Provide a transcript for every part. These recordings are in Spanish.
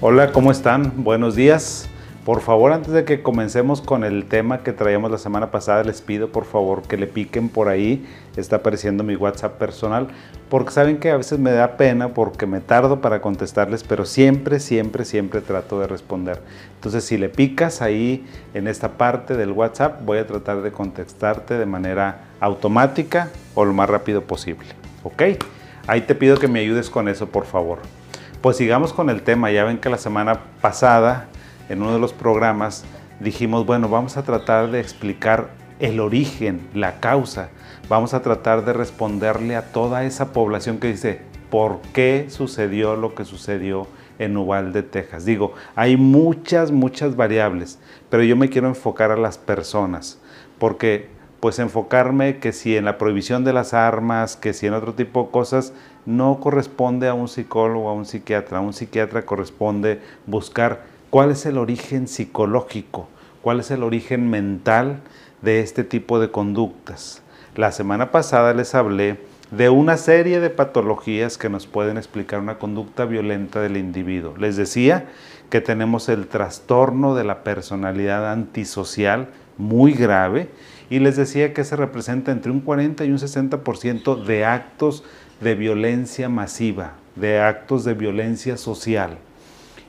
Hola, ¿cómo están? Buenos días. Por favor, antes de que comencemos con el tema que traíamos la semana pasada, les pido por favor que le piquen por ahí. Está apareciendo mi WhatsApp personal. Porque saben que a veces me da pena porque me tardo para contestarles, pero siempre, siempre, siempre trato de responder. Entonces, si le picas ahí en esta parte del WhatsApp, voy a tratar de contestarte de manera automática o lo más rápido posible. ¿Ok? Ahí te pido que me ayudes con eso, por favor. Pues sigamos con el tema. Ya ven que la semana pasada, en uno de los programas, dijimos, bueno, vamos a tratar de explicar el origen, la causa. Vamos a tratar de responderle a toda esa población que dice, ¿por qué sucedió lo que sucedió en Uvalde, Texas? Digo, hay muchas, muchas variables, pero yo me quiero enfocar a las personas, porque pues enfocarme que si en la prohibición de las armas, que si en otro tipo de cosas, no corresponde a un psicólogo, a un psiquiatra. A un psiquiatra corresponde buscar cuál es el origen psicológico, cuál es el origen mental de este tipo de conductas. La semana pasada les hablé de una serie de patologías que nos pueden explicar una conducta violenta del individuo. Les decía que tenemos el trastorno de la personalidad antisocial muy grave y les decía que se representa entre un 40 y un 60% de actos de violencia masiva, de actos de violencia social.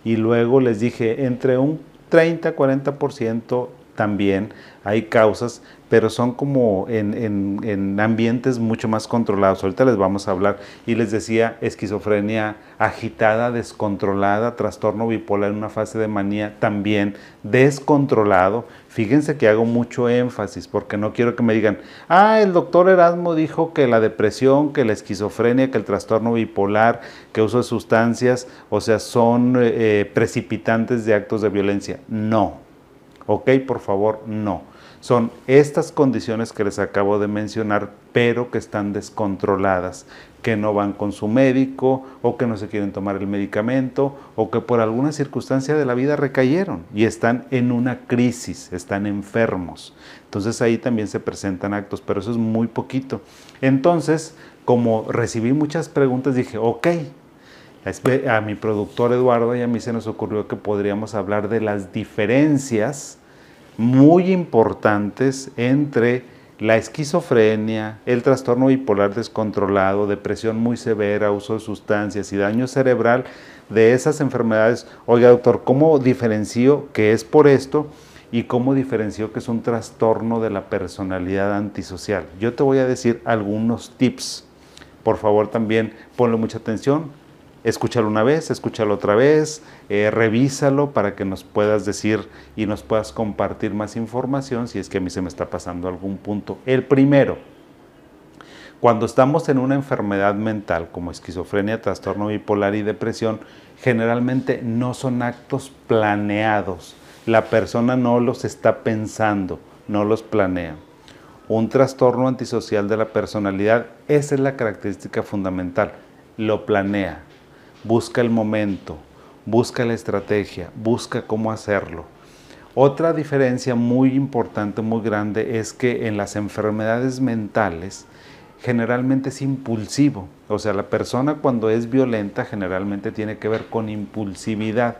Y luego les dije, entre un 30-40% también hay causas pero son como en, ambientes mucho más controlados. Ahorita les vamos a hablar. Y les decía, esquizofrenia agitada, descontrolada, trastorno bipolar en una fase de manía también descontrolado. Fíjense que hago mucho énfasis porque no quiero que me digan, ah, el doctor Erasmo dijo que la depresión, que la esquizofrenia, que el trastorno bipolar, que uso de sustancias, o sea, son eh, precipitantes de actos de violencia. No. Ok, por favor, no son estas condiciones que les acabo de mencionar, pero que están descontroladas, que no van con su médico o que no se quieren tomar el medicamento o que por alguna circunstancia de la vida recayeron y están en una crisis, están enfermos. Entonces ahí también se presentan actos, pero eso es muy poquito. Entonces, como recibí muchas preguntas, dije, ok, a mi productor Eduardo y a mí se nos ocurrió que podríamos hablar de las diferencias muy importantes entre la esquizofrenia, el trastorno bipolar descontrolado, depresión muy severa, uso de sustancias y daño cerebral de esas enfermedades. Oiga, doctor, ¿cómo diferencio que es por esto y cómo diferencio que es un trastorno de la personalidad antisocial? Yo te voy a decir algunos tips. Por favor, también ponle mucha atención, escúchalo una vez, escúchalo otra vez, eh, revísalo para que nos puedas decir y nos puedas compartir más información si es que a mí se me está pasando algún punto. El primero, cuando estamos en una enfermedad mental como esquizofrenia, trastorno bipolar y depresión, generalmente no son actos planeados. La persona no los está pensando, no los planea. Un trastorno antisocial de la personalidad, esa es la característica fundamental, lo planea busca el momento, busca la estrategia, busca cómo hacerlo. Otra diferencia muy importante, muy grande, es que en las enfermedades mentales generalmente es impulsivo. O sea, la persona cuando es violenta generalmente tiene que ver con impulsividad.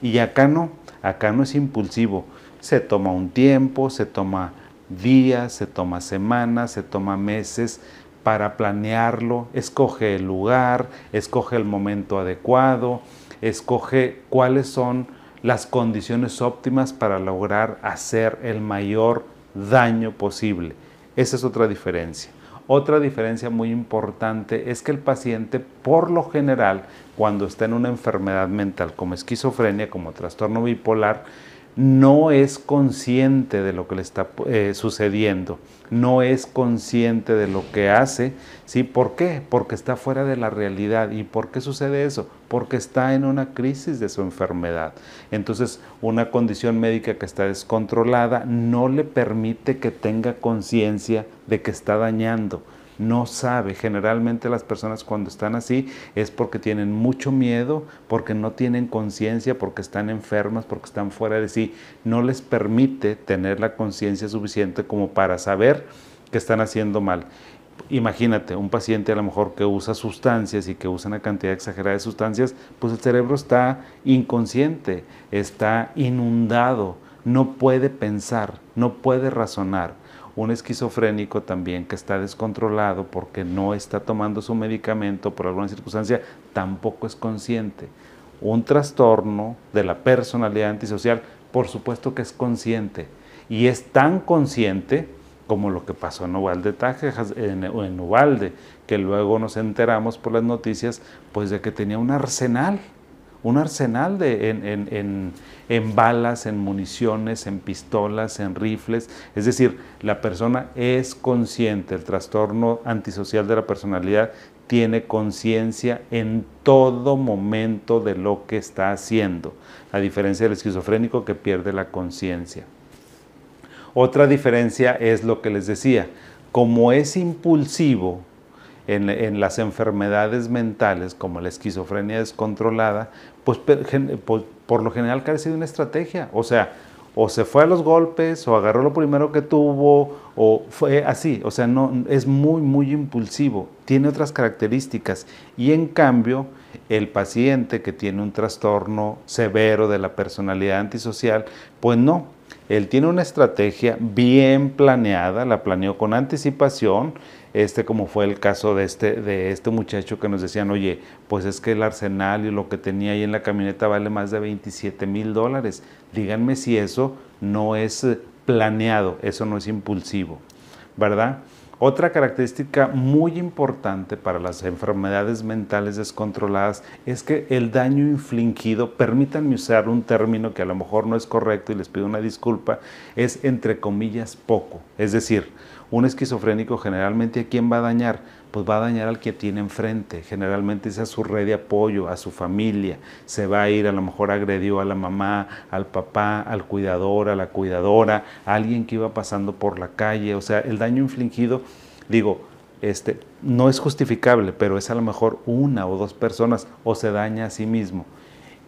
Y acá no, acá no es impulsivo. Se toma un tiempo, se toma días, se toma semanas, se toma meses para planearlo, escoge el lugar, escoge el momento adecuado, escoge cuáles son las condiciones óptimas para lograr hacer el mayor daño posible. Esa es otra diferencia. Otra diferencia muy importante es que el paciente, por lo general, cuando está en una enfermedad mental como esquizofrenia, como trastorno bipolar, no es consciente de lo que le está eh, sucediendo, no es consciente de lo que hace, ¿sí? ¿Por qué? Porque está fuera de la realidad. ¿Y por qué sucede eso? Porque está en una crisis de su enfermedad. Entonces, una condición médica que está descontrolada no le permite que tenga conciencia de que está dañando no sabe. Generalmente las personas cuando están así es porque tienen mucho miedo, porque no tienen conciencia, porque están enfermas, porque están fuera de sí. No les permite tener la conciencia suficiente como para saber que están haciendo mal. imagínate, un paciente a lo mejor que usa sustancias y que usa una cantidad exagerada de sustancias, pues el cerebro está inconsciente, está inundado, no puede pensar, no puede razonar. Un esquizofrénico también que está descontrolado porque no está tomando su medicamento por alguna circunstancia, tampoco es consciente. Un trastorno de la personalidad antisocial, por supuesto que es consciente. Y es tan consciente como lo que pasó en Uvalde, Texas, en, que luego nos enteramos por las noticias, pues de que tenía un arsenal, un arsenal de, en, en, balas, en municiones, en pistolas, en rifles. Es decir, la persona es consciente, el trastorno antisocial de la personalidad tiene conciencia en todo momento de lo que está haciendo, a diferencia del esquizofrénico que pierde la conciencia. Otra diferencia es lo que les decía, como es impulsivo en, las enfermedades mentales, como la esquizofrenia descontrolada, pues por, lo general carece de una estrategia. O sea, o se fue a los golpes, o agarró lo primero que tuvo, o fue así. O sea, no, es muy, muy impulsivo. Tiene otras características. Y en cambio, el paciente que tiene un trastorno severo de la personalidad antisocial, pues no, él tiene una estrategia bien planeada, la planeó con anticipación, este como fue el caso de este, de este muchacho que nos decían, oye, pues es que el arsenal y lo que tenía ahí en la camioneta vale más de 27 mil dólares. Díganme si eso no es planeado, eso no es impulsivo, ¿verdad? Otra característica muy importante para las enfermedades mentales descontroladas es que el daño infligido, permítanme usar un término que a lo mejor no es correcto y les pido una disculpa, es entre comillas poco. Es decir, un esquizofrénico generalmente a quién va a dañar? Pues va a dañar al que tiene enfrente, generalmente es a su red de apoyo, a su familia, se va a ir, a lo mejor agredió a la mamá, al papá, al cuidador, a la cuidadora, a alguien que iba pasando por la calle, o sea, el daño infligido, digo, este, no es justificable, pero es a lo mejor una o dos personas o se daña a sí mismo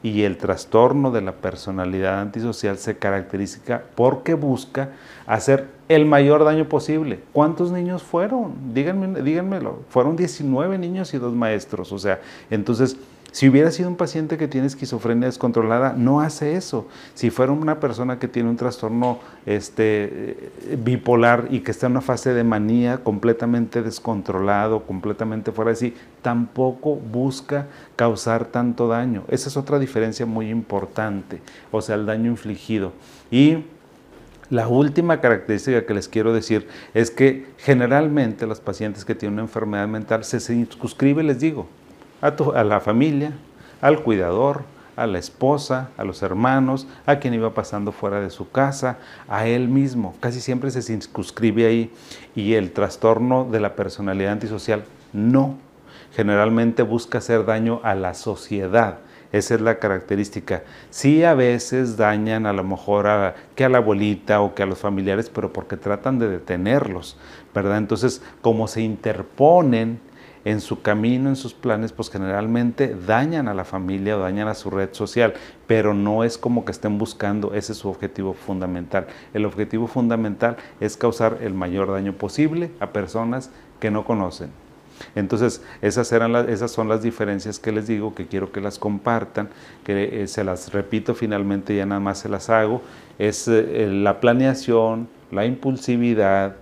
y el trastorno de la personalidad antisocial se caracteriza porque busca hacer el mayor daño posible. ¿Cuántos niños fueron? Díganme, díganmelo. Fueron 19 niños y dos maestros. O sea, entonces si hubiera sido un paciente que tiene esquizofrenia descontrolada, no hace eso. Si fuera una persona que tiene un trastorno este, bipolar y que está en una fase de manía completamente descontrolado, completamente fuera de sí, tampoco busca causar tanto daño. Esa es otra diferencia muy importante, o sea, el daño infligido. Y la última característica que les quiero decir es que generalmente los pacientes que tienen una enfermedad mental se circunscribe, les digo, a, la familia, al cuidador, a la esposa, a los hermanos, a quien iba pasando fuera de su casa, a él mismo. Casi siempre se circunscribe ahí. Y el trastorno de la personalidad antisocial no. Generalmente busca hacer daño a la sociedad. Esa es la característica. Sí a veces dañan a lo mejor a, que a la abuelita o que a los familiares, pero porque tratan de detenerlos, ¿verdad? Entonces, como se interponen en su camino, en sus planes, pues generalmente dañan a la familia o dañan a su red social, pero no es como que estén buscando, ese es su objetivo fundamental. El objetivo fundamental es causar el mayor daño posible a personas que no conocen. Entonces, esas, eran esas son las diferencias que les digo, que quiero que las compartan, que eh, se las repito finalmente, ya nada más se las hago, es eh, la planeación, la impulsividad,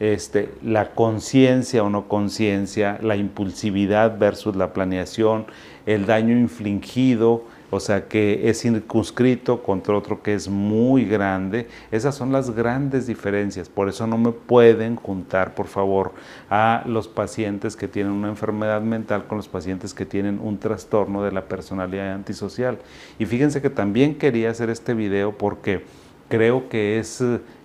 este, la conciencia o no conciencia, la impulsividad versus la planeación, el daño infligido, o sea que es circunscrito contra otro que es muy grande. Esas son las grandes diferencias. Por eso no me pueden juntar, por favor, a los pacientes que tienen una enfermedad mental con los pacientes que tienen un trastorno de la personalidad antisocial. Y fíjense que también quería hacer este video porque creo que es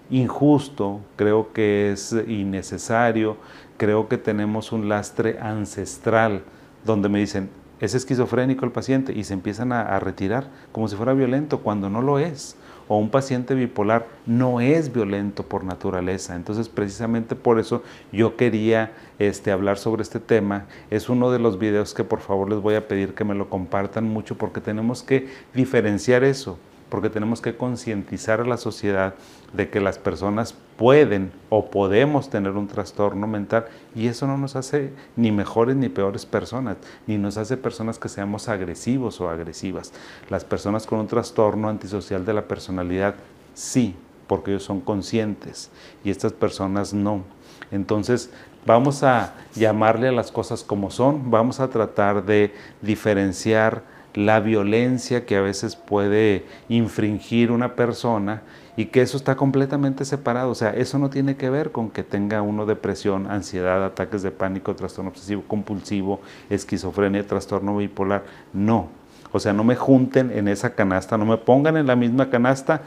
injusto, creo que es innecesario, creo que tenemos un lastre ancestral donde me dicen, es esquizofrénico el paciente y se empiezan a, retirar como si fuera violento cuando no lo es. O un paciente bipolar no es violento por naturaleza. Entonces, precisamente por eso yo quería este, hablar sobre este tema. Es uno de los videos que por favor les voy a pedir que me lo compartan mucho porque tenemos que diferenciar eso porque tenemos que concientizar a la sociedad de que las personas pueden o podemos tener un trastorno mental y eso no nos hace ni mejores ni peores personas, ni nos hace personas que seamos agresivos o agresivas. Las personas con un trastorno antisocial de la personalidad sí, porque ellos son conscientes y estas personas no. Entonces, vamos a llamarle a las cosas como son, vamos a tratar de diferenciar la violencia que a veces puede infringir una persona y que eso está completamente separado. O sea, eso no tiene que ver con que tenga uno depresión, ansiedad, ataques de pánico, trastorno obsesivo compulsivo, esquizofrenia, trastorno bipolar. No. O sea, no me junten en esa canasta, no me pongan en la misma canasta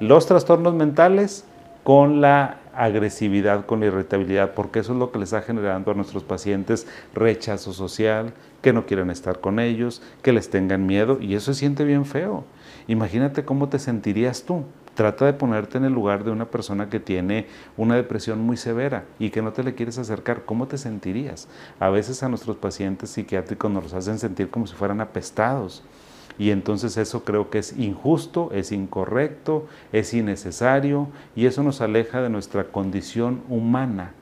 los trastornos mentales con la agresividad, con la irritabilidad, porque eso es lo que les está generando a nuestros pacientes rechazo social, que no quieran estar con ellos, que les tengan miedo, y eso se siente bien feo. Imagínate cómo te sentirías tú. Trata de ponerte en el lugar de una persona que tiene una depresión muy severa y que no te le quieres acercar. ¿Cómo te sentirías? A veces a nuestros pacientes psiquiátricos nos los hacen sentir como si fueran apestados. Y entonces eso creo que es injusto, es incorrecto, es innecesario y eso nos aleja de nuestra condición humana,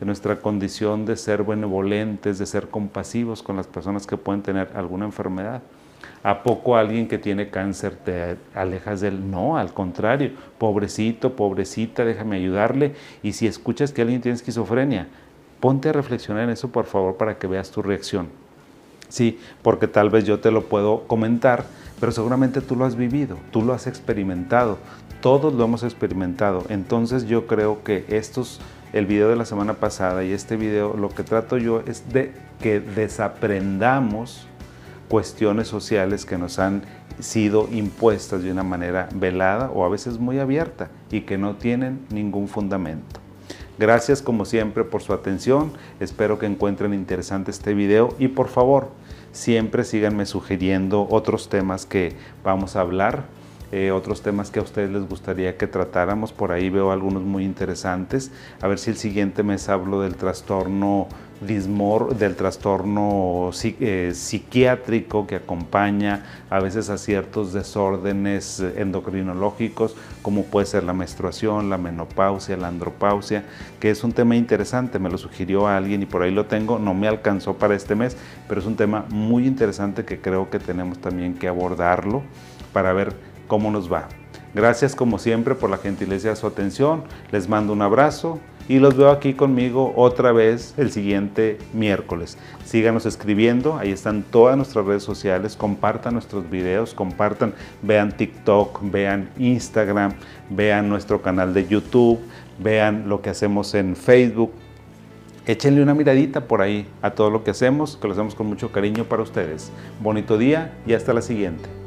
de nuestra condición de ser benevolentes, de ser compasivos con las personas que pueden tener alguna enfermedad. ¿A poco alguien que tiene cáncer te alejas de él? No, al contrario, pobrecito, pobrecita, déjame ayudarle. Y si escuchas que alguien tiene esquizofrenia, ponte a reflexionar en eso, por favor, para que veas tu reacción. Sí, porque tal vez yo te lo puedo comentar, pero seguramente tú lo has vivido, tú lo has experimentado, todos lo hemos experimentado. Entonces yo creo que estos, el video de la semana pasada y este video, lo que trato yo es de que desaprendamos cuestiones sociales que nos han sido impuestas de una manera velada o a veces muy abierta y que no tienen ningún fundamento. Gracias como siempre por su atención, espero que encuentren interesante este video y por favor siempre síganme sugiriendo otros temas que vamos a hablar, eh, otros temas que a ustedes les gustaría que tratáramos, por ahí veo algunos muy interesantes, a ver si el siguiente mes hablo del trastorno dismor, del trastorno eh, psiquiátrico que acompaña a veces a ciertos desórdenes endocrinológicos, como puede ser la menstruación, la menopausia, la andropausia, que es un tema interesante, me lo sugirió alguien y por ahí lo tengo, no me alcanzó para este mes, pero es un tema muy interesante que creo que tenemos también que abordarlo para ver cómo nos va. Gracias como siempre por la gentileza de su atención, les mando un abrazo y los veo aquí conmigo otra vez el siguiente miércoles. Síganos escribiendo, ahí están todas nuestras redes sociales, compartan nuestros videos, compartan, vean TikTok, vean Instagram, vean nuestro canal de YouTube, vean lo que hacemos en Facebook. Échenle una miradita por ahí a todo lo que hacemos, que lo hacemos con mucho cariño para ustedes. Bonito día y hasta la siguiente.